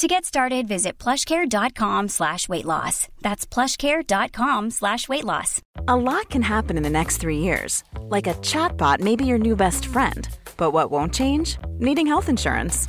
To get started, visit plushcare.com slash weight loss. That's plushcare.com slash weight loss. A lot can happen in the next three years. Like a chatbot may be your new best friend. But what won't change? Needing health insurance.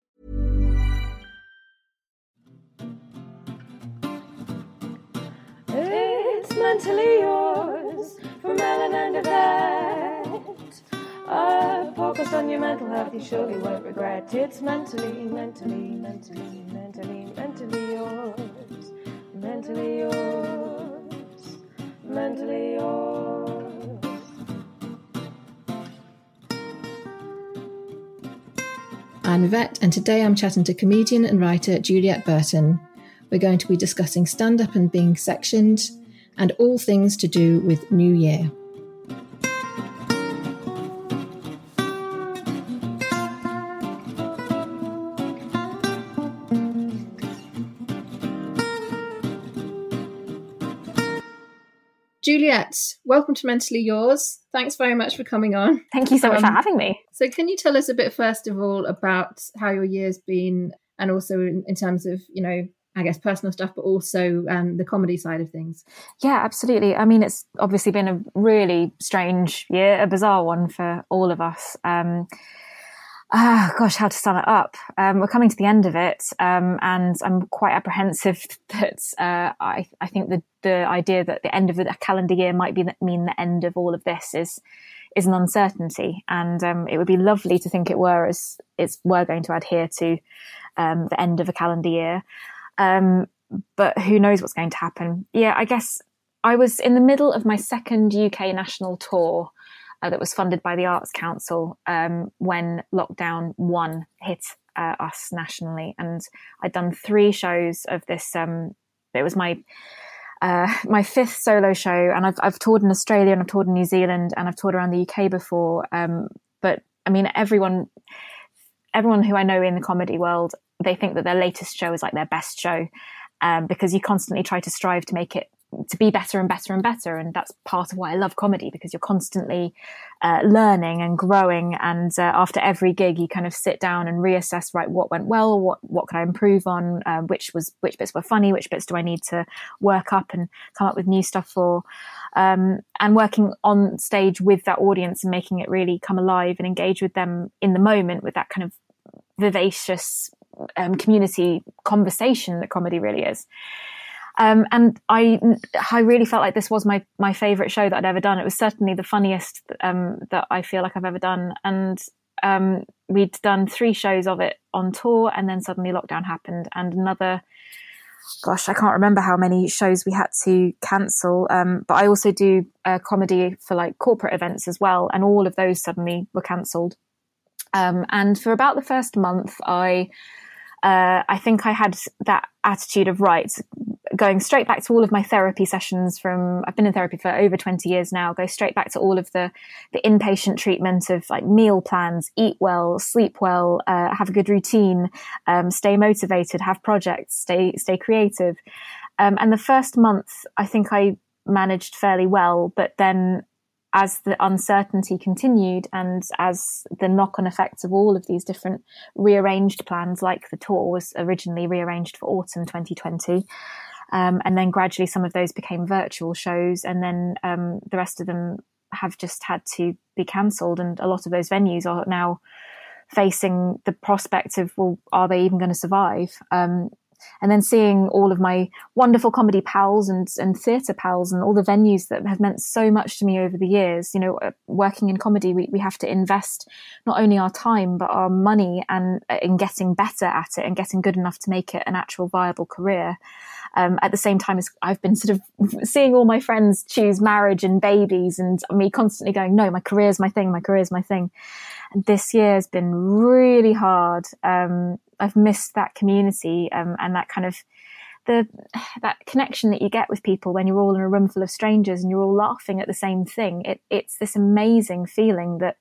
mentally yours from Ellen and Yvette. A focus on your mental health, you surely won't regret. It's mentally, mentally, mentally, mentally, mentally yours. Mentally yours. Mentally yours. I'm Yvette, and today I'm chatting to comedian and writer Juliette Burton. We're going to be discussing stand up and being sectioned, and all things to do with New Year. Juliette, welcome to Mentally Yours. Thanks very much for coming on. Thank you so much for Um, having me. So, can you tell us a bit first of all about how your year's been, and also in, in terms of you know, I guess personal stuff, but also um, the comedy side of things? Yeah, absolutely. I mean, it's obviously been a really strange year, a bizarre one for all of us. Um, ah, gosh, how to sum it up? Um, we're coming to the end of it, um, and I'm quite apprehensive that uh, I, I think the the idea that the end of the calendar year might be mean the end of all of this is is an uncertainty, and um, it would be lovely to think it were as it's we're going to adhere to um, the end of a calendar year. Um, but who knows what's going to happen? Yeah, I guess I was in the middle of my second UK national tour uh, that was funded by the Arts Council um, when lockdown one hit uh, us nationally, and I'd done three shows of this. Um, it was my uh, my fifth solo show, and I've I've toured in Australia and I've toured in New Zealand and I've toured around the UK before. Um, but I mean, everyone everyone who I know in the comedy world, they think that their latest show is like their best show um, because you constantly try to strive to make it to be better and better and better. And that's part of why I love comedy because you're constantly uh, learning and growing. And uh, after every gig, you kind of sit down and reassess, right, what went well, what what can I improve on, uh, which was which bits were funny, which bits do I need to work up and come up with new stuff for. Um, and working on stage with that audience and making it really come alive and engage with them in the moment with that kind of vivacious um, community conversation that comedy really is. Um, and I, I really felt like this was my my favorite show that I'd ever done. It was certainly the funniest um, that I feel like I've ever done. And um, we'd done three shows of it on tour, and then suddenly lockdown happened, and another. Gosh, I can't remember how many shows we had to cancel. Um, but I also do uh, comedy for like corporate events as well, and all of those suddenly were cancelled. Um, and for about the first month, I uh, I think I had that attitude of right, going straight back to all of my therapy sessions from I've been in therapy for over 20 years now, go straight back to all of the the inpatient treatment of like meal plans, eat well, sleep well, uh, have a good routine, um, stay motivated, have projects, stay stay creative. Um, and the first month, I think I managed fairly well, but then as the uncertainty continued and as the knock on effects of all of these different rearranged plans, like the tour was originally rearranged for autumn 2020. Um, and then gradually some of those became virtual shows, and then um, the rest of them have just had to be cancelled. And a lot of those venues are now facing the prospect of, well, are they even going to survive? Um, and then seeing all of my wonderful comedy pals and, and theatre pals and all the venues that have meant so much to me over the years. You know, uh, working in comedy, we, we have to invest not only our time, but our money and uh, in getting better at it and getting good enough to make it an actual viable career. Um, at the same time as I've been sort of seeing all my friends choose marriage and babies and me constantly going, no, my career is my thing, my career is my thing. And this year has been really hard. Um, I've missed that community um, and that kind of the that connection that you get with people when you're all in a room full of strangers and you're all laughing at the same thing. It, it's this amazing feeling that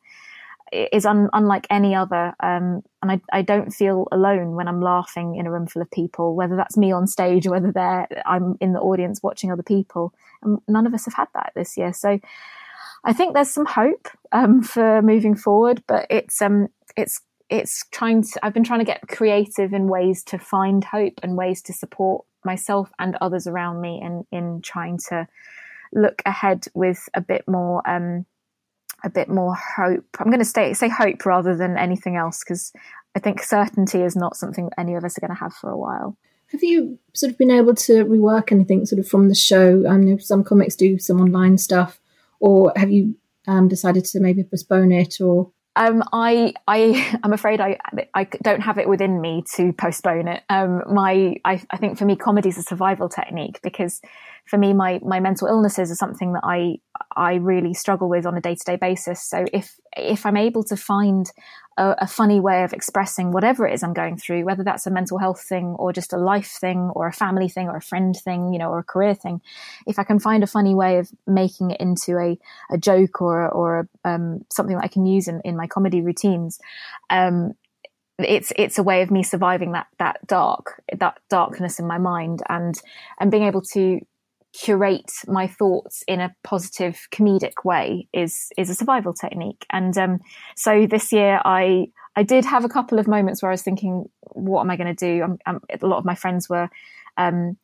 is un, unlike any other. Um, and I, I don't feel alone when I'm laughing in a room full of people, whether that's me on stage or whether they're I'm in the audience watching other people. And none of us have had that this year. So I think there's some hope um, for moving forward, but it's um, it's it's trying to i've been trying to get creative in ways to find hope and ways to support myself and others around me in in trying to look ahead with a bit more um a bit more hope. I'm going to stay say hope rather than anything else because i think certainty is not something any of us are going to have for a while. Have you sort of been able to rework anything sort of from the show? I know some comics do some online stuff or have you um, decided to maybe postpone it or um, I, I, I'm afraid I, I don't have it within me to postpone it. Um, my, I, I think for me, comedy is a survival technique because for me, my, my mental illnesses are something that I, I really struggle with on a day to day basis. So if, if I'm able to find a, a, funny way of expressing whatever it is I'm going through, whether that's a mental health thing or just a life thing or a family thing or a friend thing, you know, or a career thing, if I can find a funny way of making it into a, a joke or, or um, something that I can use in, in my comedy routines, um, it's it's a way of me surviving that that dark that darkness in my mind and and being able to curate my thoughts in a positive comedic way is is a survival technique. And um, so this year i i did have a couple of moments where i was thinking what am i going to do? I'm, I'm, a lot of my friends were um,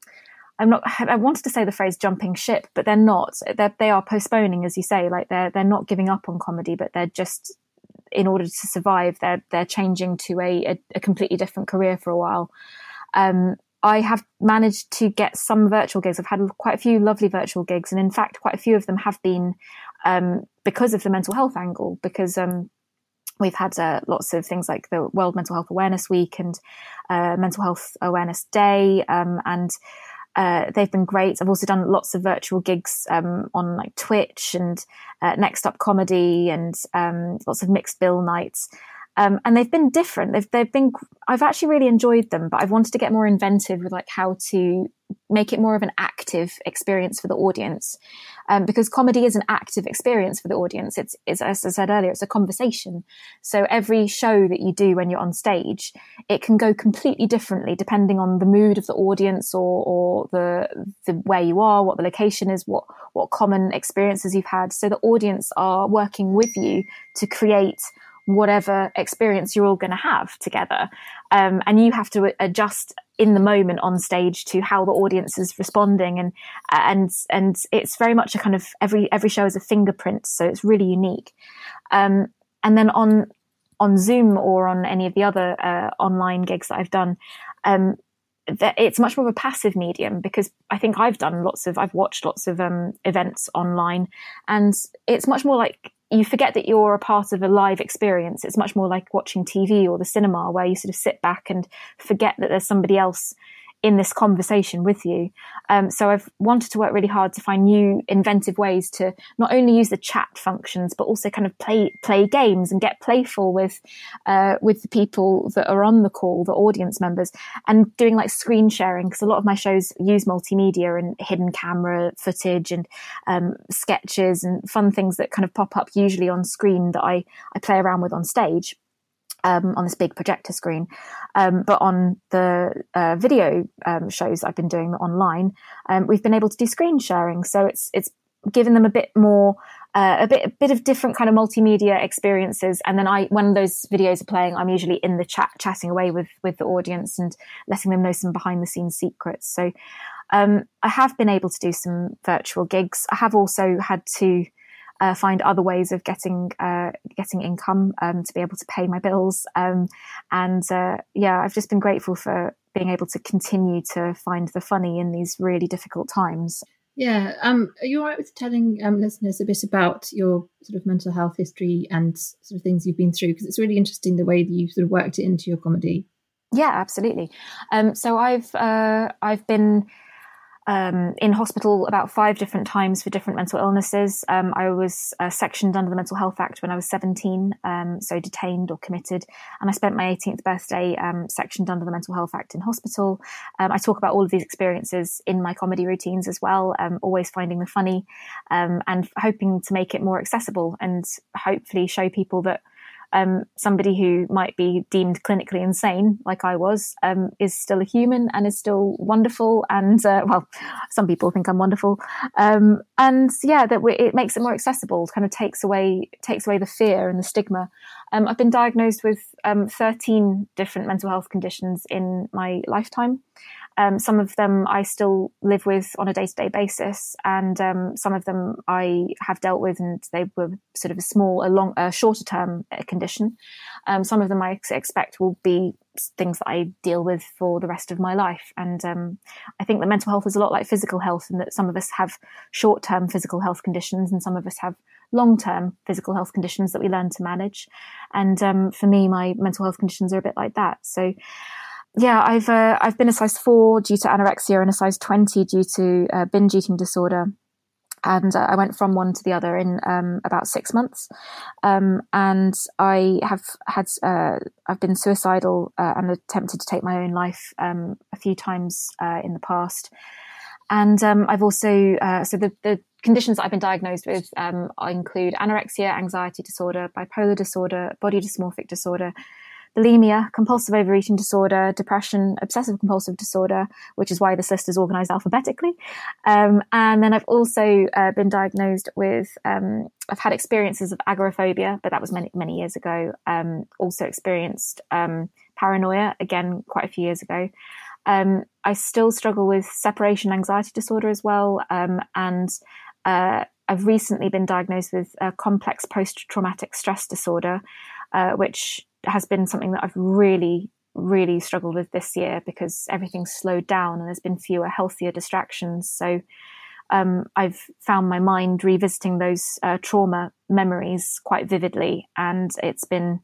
i'm not i wanted to say the phrase jumping ship but they're not. They're, they are postponing as you say like they're they're not giving up on comedy but they're just in order to survive they're they're changing to a, a, a completely different career for a while. Um, I have managed to get some virtual gigs. I've had quite a few lovely virtual gigs, and in fact, quite a few of them have been um, because of the mental health angle. Because um, we've had uh, lots of things like the World Mental Health Awareness Week and uh, Mental Health Awareness Day, um, and uh, they've been great. I've also done lots of virtual gigs um, on like Twitch and uh, Next Up Comedy and um, lots of mixed bill nights. Um, and they've been different. They've they've been. I've actually really enjoyed them, but I've wanted to get more inventive with like how to make it more of an active experience for the audience, um, because comedy is an active experience for the audience. It's, it's as I said earlier, it's a conversation. So every show that you do when you're on stage, it can go completely differently depending on the mood of the audience or or the the where you are, what the location is, what what common experiences you've had. So the audience are working with you to create whatever experience you're all going to have together. Um, and you have to adjust in the moment on stage to how the audience is responding. And, and, and it's very much a kind of every, every show is a fingerprint. So it's really unique. Um, and then on, on Zoom or on any of the other uh, online gigs that I've done, um, it's much more of a passive medium because I think I've done lots of, I've watched lots of um, events online, and it's much more like you forget that you're a part of a live experience. It's much more like watching TV or the cinema where you sort of sit back and forget that there's somebody else in this conversation with you. Um, so I've wanted to work really hard to find new inventive ways to not only use the chat functions, but also kind of play play games and get playful with uh, with the people that are on the call, the audience members, and doing like screen sharing because a lot of my shows use multimedia and hidden camera footage and um, sketches and fun things that kind of pop up usually on screen that I I play around with on stage um, on this big projector screen. Um, but on the uh, video um, shows I've been doing online, um, we've been able to do screen sharing. So it's it's given them a bit more uh, a bit a bit of different kind of multimedia experiences. And then I when those videos are playing, I'm usually in the chat chatting away with with the audience and letting them know some behind the scenes secrets. So um, I have been able to do some virtual gigs. I have also had to uh, find other ways of getting uh, getting income um, to be able to pay my bills. Um, and uh, yeah, I've just been grateful for being able to continue to find the funny in these really difficult times. Yeah, um, are you all right with telling um, listeners a bit about your sort of mental health history and sort of things you've been through? Because it's really interesting the way that you've sort of worked it into your comedy. Yeah, absolutely. Um, so I've uh, I've been um, in hospital about five different times for different mental illnesses. Um, I was uh, sectioned under the Mental Health Act when I was 17, um, so detained or committed. And I spent my 18th birthday um, sectioned under the Mental Health Act in hospital. Um, I talk about all of these experiences in my comedy routines as well, um, always finding the funny and hoping to make it more accessible and hopefully show people that um, somebody who might be deemed clinically insane, like I was, um, is still a human and is still wonderful. And uh, well, some people think I'm wonderful. Um, and yeah, that it makes it more accessible. Kind of takes away takes away the fear and the stigma. Um, I've been diagnosed with um, 13 different mental health conditions in my lifetime. Um, some of them I still live with on a day to day basis, and um, some of them I have dealt with, and they were sort of a small, a long, a shorter term condition. Um, some of them I expect will be things that I deal with for the rest of my life. And um, I think that mental health is a lot like physical health, in that some of us have short term physical health conditions, and some of us have long term physical health conditions that we learn to manage. And um, for me, my mental health conditions are a bit like that. So yeah, I've uh, I've been a size four due to anorexia and a size twenty due to uh, binge eating disorder, and uh, I went from one to the other in um, about six months. Um, and I have had uh, I've been suicidal uh, and attempted to take my own life um, a few times uh, in the past. And um, I've also so the the conditions that I've been diagnosed with um, include anorexia, anxiety disorder, bipolar disorder, body dysmorphic disorder bulimia, compulsive overeating disorder, depression, obsessive compulsive disorder, which is why this list is organized alphabetically. Um, and then I've also uh, been diagnosed with, um, I've had experiences of agoraphobia, but that was many, many years ago. Um, also experienced um, paranoia, again, quite a few years ago. Um, I still struggle with separation anxiety disorder as well. Um, and uh, I've recently been diagnosed with a complex post traumatic stress disorder, uh, which has been something that I've really, really struggled with this year because everything's slowed down and there's been fewer, healthier distractions. So um, I've found my mind revisiting those uh, trauma memories quite vividly, and it's been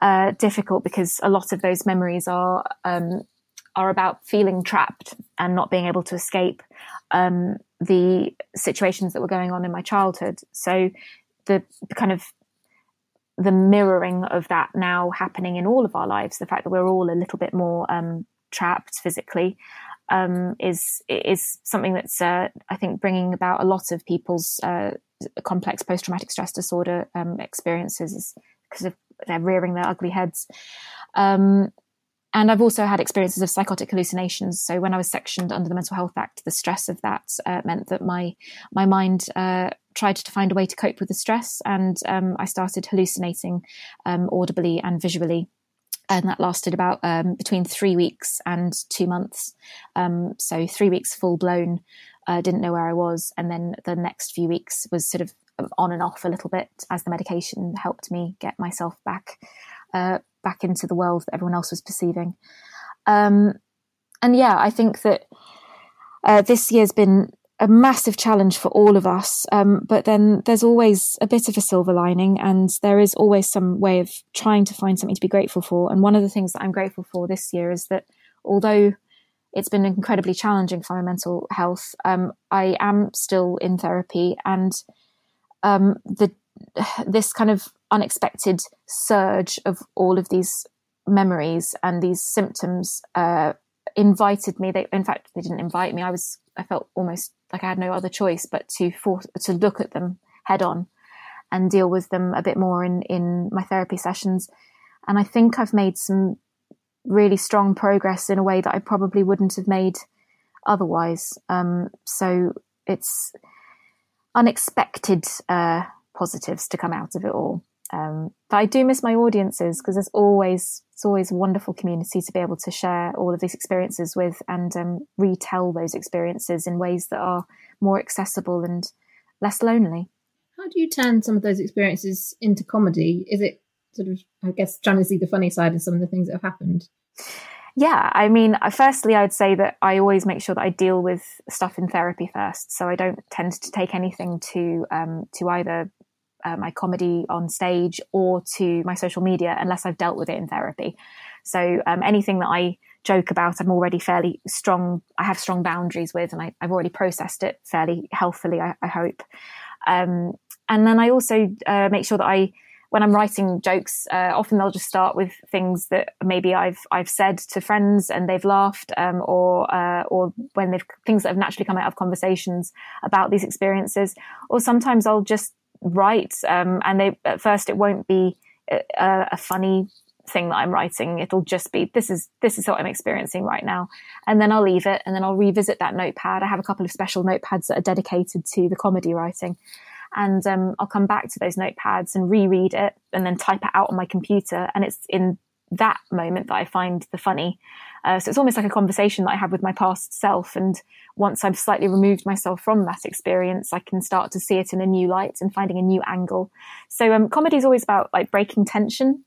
uh, difficult because a lot of those memories are um, are about feeling trapped and not being able to escape um, the situations that were going on in my childhood. So the kind of the mirroring of that now happening in all of our lives, the fact that we're all a little bit more um, trapped physically, um, is is something that's uh, I think bringing about a lot of people's uh, complex post traumatic stress disorder um, experiences because they're rearing their ugly heads. Um, and I've also had experiences of psychotic hallucinations. So when I was sectioned under the Mental Health Act, the stress of that uh, meant that my my mind uh, tried to find a way to cope with the stress, and um, I started hallucinating um, audibly and visually. And that lasted about um, between three weeks and two months. Um, so three weeks full blown, uh, didn't know where I was, and then the next few weeks was sort of on and off a little bit as the medication helped me get myself back uh, back into the world that everyone else was perceiving. Um, and yeah, I think that uh, this year's been a massive challenge for all of us. Um, but then there's always a bit of a silver lining, and there is always some way of trying to find something to be grateful for. And one of the things that I'm grateful for this year is that although it's been incredibly challenging for my mental health, um, I am still in therapy, and um, the this kind of unexpected surge of all of these memories and these symptoms uh, invited me. They, in fact, they didn't invite me. I was, I felt almost like I had no other choice but to force to look at them head on and deal with them a bit more in in my therapy sessions. And I think I've made some really strong progress in a way that I probably wouldn't have made otherwise. Um, so it's unexpected uh, positives to come out of it all. Um, but I do miss my audiences because there's always it's always a wonderful community to be able to share all of these experiences with and um, retell those experiences in ways that are more accessible and less lonely. How do you turn some of those experiences into comedy? Is it sort of, I guess, trying to see the funny side of some of the things that have happened? Yeah, I mean, firstly, I'd say that I always make sure that I deal with stuff in therapy first. So I don't tend to take anything to um, to either uh, my comedy on stage or to my social media unless I've dealt with it in therapy. So um, anything that I joke about, I'm already fairly strong. I have strong boundaries with, and I, have already processed it fairly healthily. I, I hope. Um, and then I also uh, make sure that I, when I'm writing jokes, uh, often they'll just start with things that maybe I've I've said to friends and they've laughed, um, or uh, or when they've things that have naturally come out of conversations about these experiences. Or sometimes I'll just write, um, and they at first it won't be a, a funny thing that I'm writing. It'll just be this is this is what I'm experiencing right now, and then I'll leave it, and then I'll revisit that notepad. I have a couple of special notepads that are dedicated to the comedy writing, and um, I'll come back to those notepads and reread it, and then type it out on my computer. And it's in that moment that I find the funny. Uh, so it's almost like a conversation that I have with my past self. And once I've slightly removed myself from that experience, I can start to see it in a new light and finding a new angle. So um, comedy is always about like breaking tension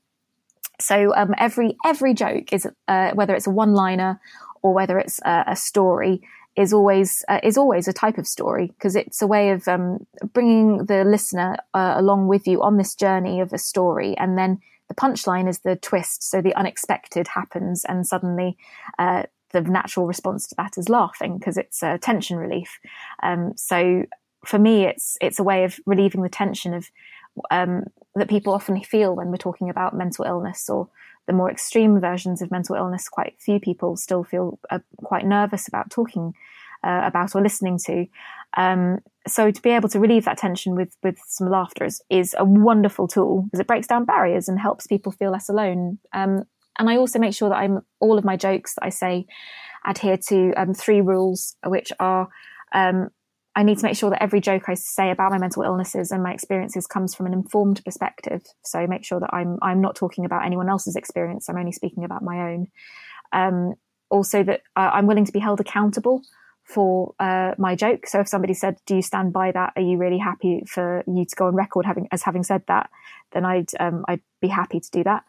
so um, every every joke is uh, whether it's a one liner or whether it's a, a story is always uh, is always a type of story because it's a way of um, bringing the listener uh, along with you on this journey of a story, and then the punchline is the twist. So the unexpected happens, and suddenly uh, the natural response to that is laughing because it's a tension relief. Um, so for me, it's it's a way of relieving the tension of um, that people often feel when we're talking about mental illness or the more extreme versions of mental illness. Quite few people still feel uh, quite nervous about talking uh, about or listening to. Um, so to be able to relieve that tension with with some laughter is, is a wonderful tool because it breaks down barriers and helps people feel less alone. Um, and I also make sure that I'm all of my jokes that I say adhere to um, three rules, which are um, I need to make sure that every joke I say about my mental illnesses and my experiences comes from an informed perspective. So make sure that I'm I'm not talking about anyone else's experience. I'm only speaking about my own. Um, also, that uh, I'm willing to be held accountable for uh, my joke. So if somebody said, "Do you stand by that? Are you really happy for you to go on record having as having said that?" Then I'd um, I'd be happy to do that.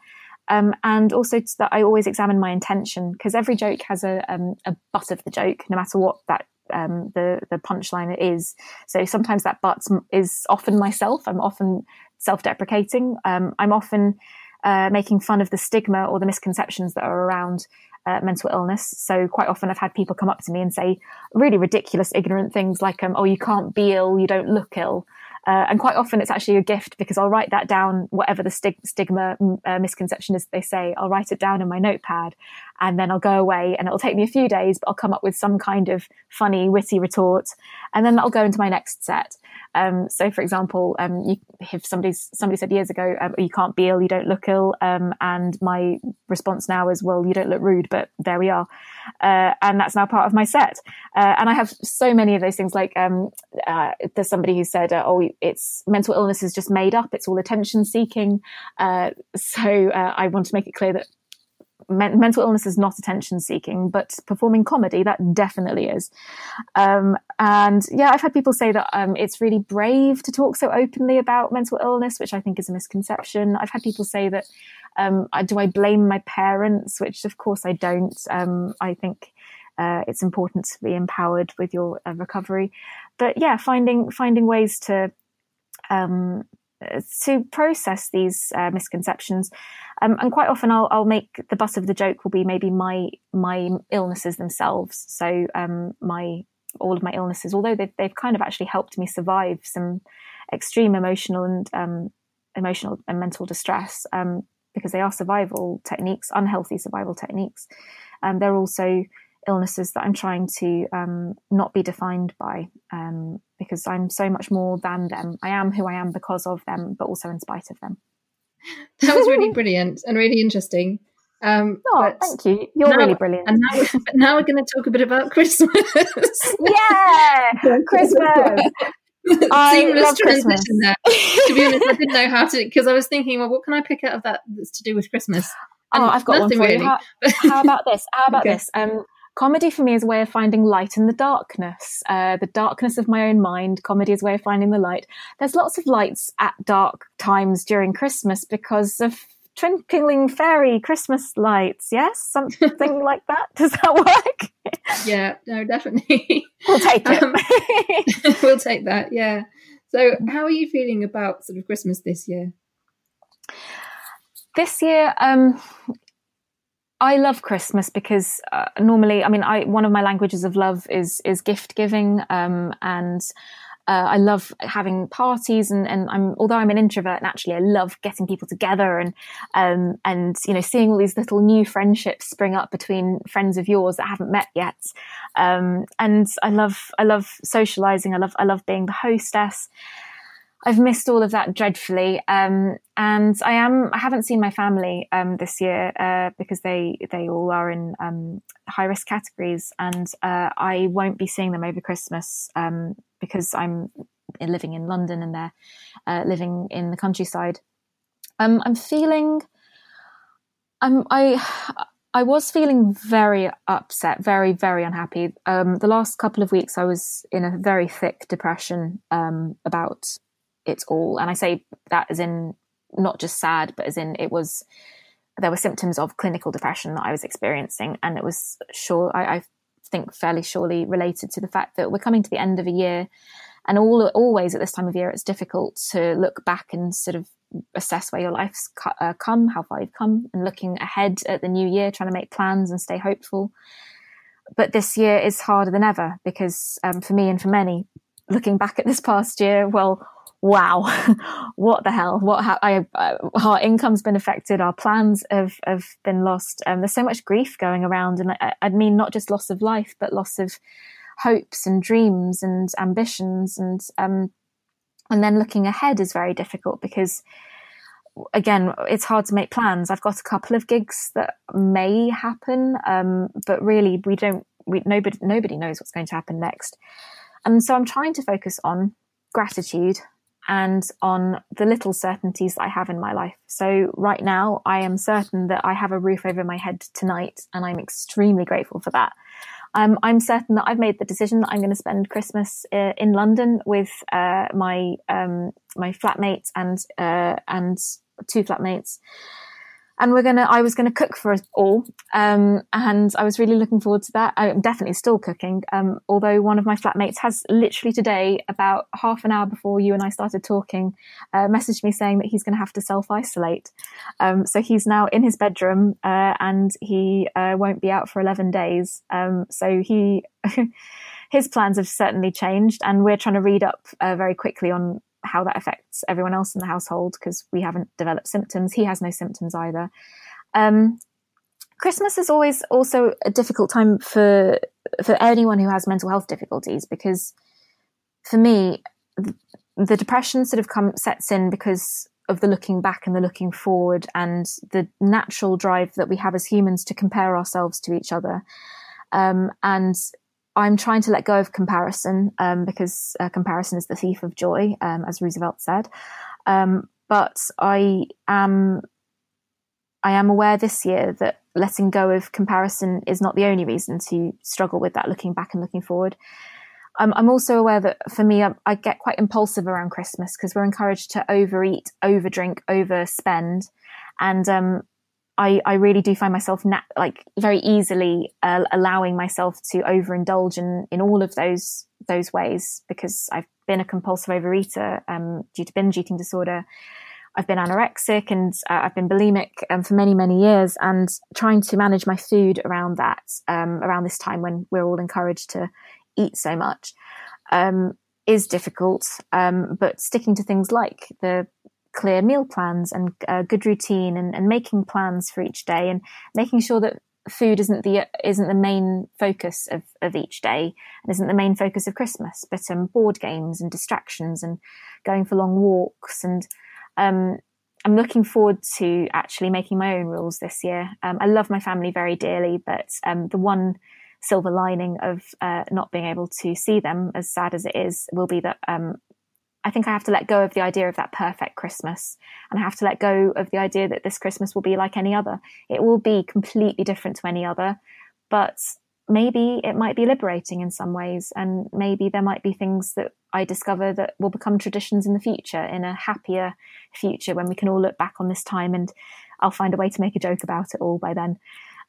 Um, and also that I always examine my intention because every joke has a, um, a butt of the joke, no matter what that um, the the punchline is. So sometimes that butt is often myself. I'm often self-deprecating. Um, I'm often uh, making fun of the stigma or the misconceptions that are around uh, mental illness. So quite often I've had people come up to me and say really ridiculous, ignorant things like, um, "Oh, you can't be ill. You don't look ill." Uh, and quite often it's actually a gift because I'll write that down, whatever the stig- stigma uh, misconception is they say, I'll write it down in my notepad and then I'll go away and it'll take me a few days, but I'll come up with some kind of funny, witty retort. And then that'll go into my next set. Um, so, for example, um, you, if somebody's somebody said years ago, um, "You can't be ill, you don't look ill," um, and my response now is, "Well, you don't look rude," but there we are, uh, and that's now part of my set. Uh, and I have so many of those things. Like um, uh, there's somebody who said, uh, "Oh, it's mental illness is just made up; it's all attention seeking." Uh, so uh, I want to make it clear that men- mental illness is not attention seeking, but performing comedy, that definitely is. Um, and yeah, I've had people say that um, it's really brave to talk so openly about mental illness, which I think is a misconception. I've had people say that, um, do I blame my parents? Which of course I don't. Um, I think uh, it's important to be empowered with your uh, recovery. But yeah, finding finding ways to um, to process these uh, misconceptions. Um, and quite often I'll, I'll, make the butt of the joke will be maybe my my illnesses themselves. So um, my all of my illnesses, although they've, they've kind of actually helped me survive some extreme emotional and um, emotional and mental distress um, because they are survival techniques, unhealthy survival techniques. And they're also illnesses that I'm trying to um, not be defined by um, because I'm so much more than them. I am who I am because of them, but also in spite of them. That was really brilliant and really interesting. Um, oh, thank you. You're now, really brilliant. And now, now we're going to talk a bit about Christmas. yeah, Christmas. seamless transition there. to be honest, I didn't know how to because I was thinking, well, what can I pick out of that that's to do with Christmas? And oh, I've got one for really. you. How, how, about this? How about okay. this? Um, comedy for me is a way of finding light in the darkness, uh, the darkness of my own mind. Comedy is a way of finding the light. There's lots of lights at dark times during Christmas because of twinkling fairy Christmas lights. Yes, something like that. Does that work? yeah, no, definitely. We'll take it. Um, we'll take that. Yeah. So, how are you feeling about sort of Christmas this year? This year, um, I love Christmas because uh, normally, I mean, I one of my languages of love is is gift giving, um, and uh, I love having parties, and, and I'm although I'm an introvert naturally, I love getting people together and um, and you know seeing all these little new friendships spring up between friends of yours that haven't met yet, um, and I love I love socializing. I love I love being the hostess. I've missed all of that dreadfully, um, and I am. I haven't seen my family um, this year uh, because they they all are in um, high risk categories, and uh, I won't be seeing them over Christmas um, because I'm living in London and they're uh, living in the countryside. Um, I'm feeling. I'm I. I was feeling very upset, very, very unhappy. Um, the last couple of weeks, I was in a very thick depression about it's all. And I say that as in not just sad, but as in it was there were symptoms of clinical depression that I was experiencing, and it was sure I, I think fairly surely related to the fact that we're coming to the end of a year, and all always at this time of year it's difficult to look back and sort of assess where your life's uh, come, how far you've come, and looking ahead at the new year, trying to make plans and stay hopeful. But this year is harder than ever because um, for me and for many, looking back at this past year, well, wow, what the hell? What ha- I, uh, our income's been affected, our plans have have been lost. Um, there's so much grief going around, and I, I, mean not just loss of life, but loss of hopes and dreams and ambitions, and um, and then looking ahead is very difficult because again it's hard to make plans i've got a couple of gigs that may happen um, but really we don't we nobody nobody knows what's going to happen next and so i'm trying to focus on gratitude and on the little certainties that I have in my life. So right now, I am certain that I have a roof over my head tonight, and I'm extremely grateful for that. Um, I'm certain that I've made the decision that I'm going to spend Christmas uh, in London with uh, my um, my flatmates and uh, and two flatmates and we're gonna i was gonna cook for us all um, and i was really looking forward to that. I'm definitely still cooking um, although one of my flatmates has literally today about half an hour before you and i started talking uh, messaged me saying that he's going to have to self-isolate. Um, so he's now in his bedroom uh, and he uh, won't be out for 11 days. Um, so he his plans have certainly changed and we're trying to read up uh, very quickly on how that affects everyone else in the household because we haven't developed symptoms. He has no symptoms either. Um, Christmas is always also a difficult time for for anyone who has mental health difficulties because for me the depression sort of comes sets in because of the looking back and the looking forward and the natural drive that we have as humans to compare ourselves to each other um, and I'm trying to let go of comparison um, because uh, comparison is the thief of joy, um, as Roosevelt said. Um, but I am I am aware this year that letting go of comparison is not the only reason to struggle with that looking back and looking forward. I'm also aware that for me, I, I get quite impulsive around Christmas because we're encouraged to overeat, overdrink, overspend. And um, I, I really do find myself nat- like very easily uh, allowing myself to overindulge in, in all of those those ways because I've been a compulsive overeater um, due to binge eating disorder. I've been anorexic and uh, I've been bulimic um, for many many years, and trying to manage my food around that um, around this time when we're all encouraged to eat so much um, is difficult. Um, but sticking to things like the clear meal plans and a good routine and, and making plans for each day and making sure that food isn't the isn't the main focus of, of each day and isn't the main focus of Christmas, but um, board games and distractions and going for long walks. And um, I'm looking forward to actually making my own rules this year. Um, I love my family very dearly, but um, the one silver lining of uh, not being able to see them, as sad as it is, will be that um, I think I have to let go of the idea of that perfect Christmas. And I have to let go of the idea that this Christmas will be like any other. It will be completely different to any other, but maybe it might be liberating in some ways. And maybe there might be things that I discover that will become traditions in the future, in a happier future when we can all look back on this time and I'll find a way to make a joke about it all by then.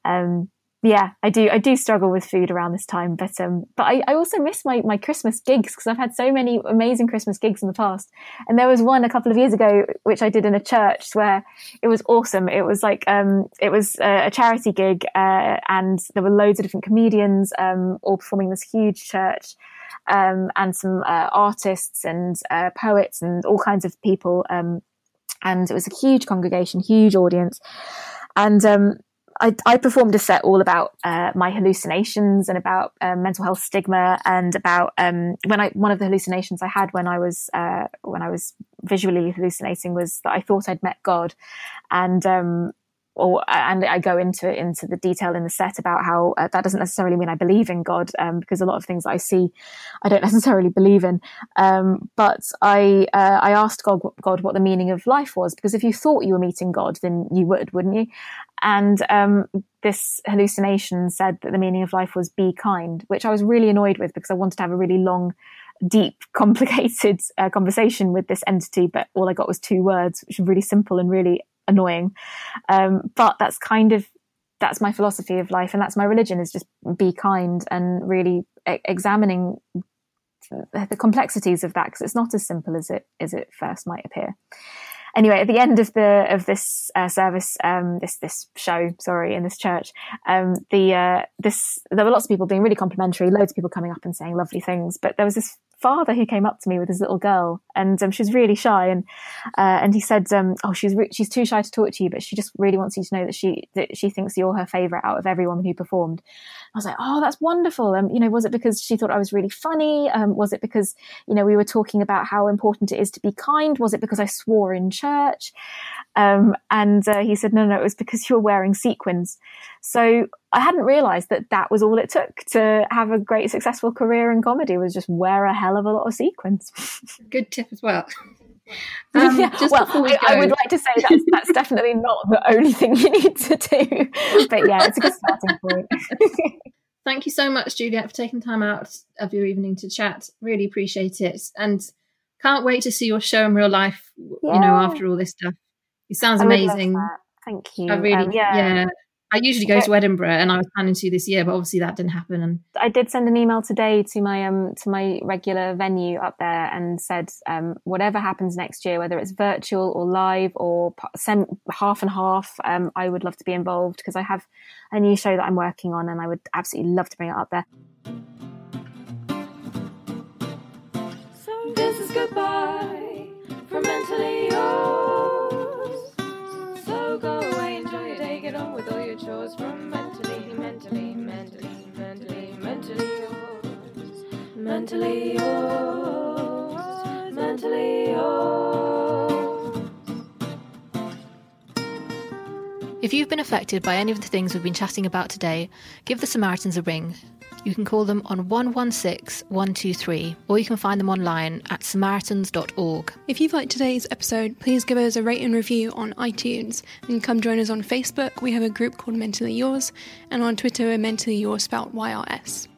Um, yeah, I do. I do struggle with food around this time, but um, but I, I also miss my my Christmas gigs because I've had so many amazing Christmas gigs in the past. And there was one a couple of years ago which I did in a church where it was awesome. It was like um, it was a, a charity gig, uh, and there were loads of different comedians um, all performing this huge church. Um, and some uh, artists and uh, poets and all kinds of people. Um, and it was a huge congregation, huge audience. And um, I, I, performed a set all about uh, my hallucinations and about um, mental health stigma and about um, when I one of the hallucinations I had when I was uh, when I was visually hallucinating was that I thought I'd met God, and um, or and I go into into the detail in the set about how uh, that doesn't necessarily mean I believe in God, um, because a lot of things I see, I don't necessarily believe in. Um, but I uh, I asked God God what the meaning of life was, because if you thought you were meeting God, then you would, wouldn't you? And um, this hallucination said that the meaning of life was be kind, which I was really annoyed with because I wanted to have a really long deep, complicated uh, conversation with this entity, but all I got was two words, which were really simple and really annoying. Um, but that's kind of that's my philosophy of life, and that's my religion: is just be kind and really e- examining the complexities of that because it's not as simple as it as it first might appear. Anyway, at the end of the of this uh, service, um, this this show, sorry, in this church, um, the uh, this there were lots of people being really complimentary, loads of people coming up and saying lovely things, but there was this father who came up to me with his little girl, and um, she was really shy, and uh, and he said, um, "Oh, she's re- she's too shy to talk to you, but she just really wants you to know that she that she thinks you're her favorite out of everyone who performed." I was like, "Oh, that's wonderful." Um, you know, was it because she thought I was really funny? Um, was it because you know we were talking about how important it is to be kind? Was it because I swore in church? Um, and uh, he said, "No, no, it was because you were wearing sequins." So I hadn't realized that that was all it took to have a great successful career in comedy was just wear a hell of a lot of sequins. Good tip as well. Um, yeah, well, we I, I, would like to say that's, that's definitely not the only thing you need to do. But yeah, it's a good starting point. Thank you so much, Juliette, for taking time out of your evening to chat. Really appreciate it. And can't wait to see your show in real life, yeah. you know, after all this stuff. It sounds amazing. Thank you. I really, um, yeah. yeah. I usually go to Edinburgh, and I was planning to this year, but obviously that didn't happen. And I did send an email today to my um to my regular venue up there and said um whatever happens next year, whether it's virtual or live or sem- half and half, um I would love to be involved because I have a new show that I'm working on, and I would absolutely love to bring it up there. So this is goodbye from mentally yours. With all your chores from mentally, mentally, mentally, mentally, mentally yours. Mentally yours. Mentally yours. If you've been affected by any of the things we've been chatting about today, give the Samaritans a ring. You can call them on 116 123 or you can find them online at samaritans.org. If you've liked today's episode, please give us a rate and review on iTunes and come join us on Facebook. We have a group called Mentally Yours and on Twitter we're Mentally Yours spelled YRS.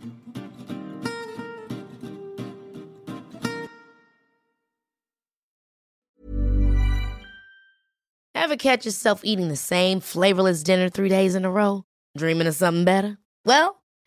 Ever catch yourself eating the same flavorless dinner three days in a row? Dreaming of something better? Well,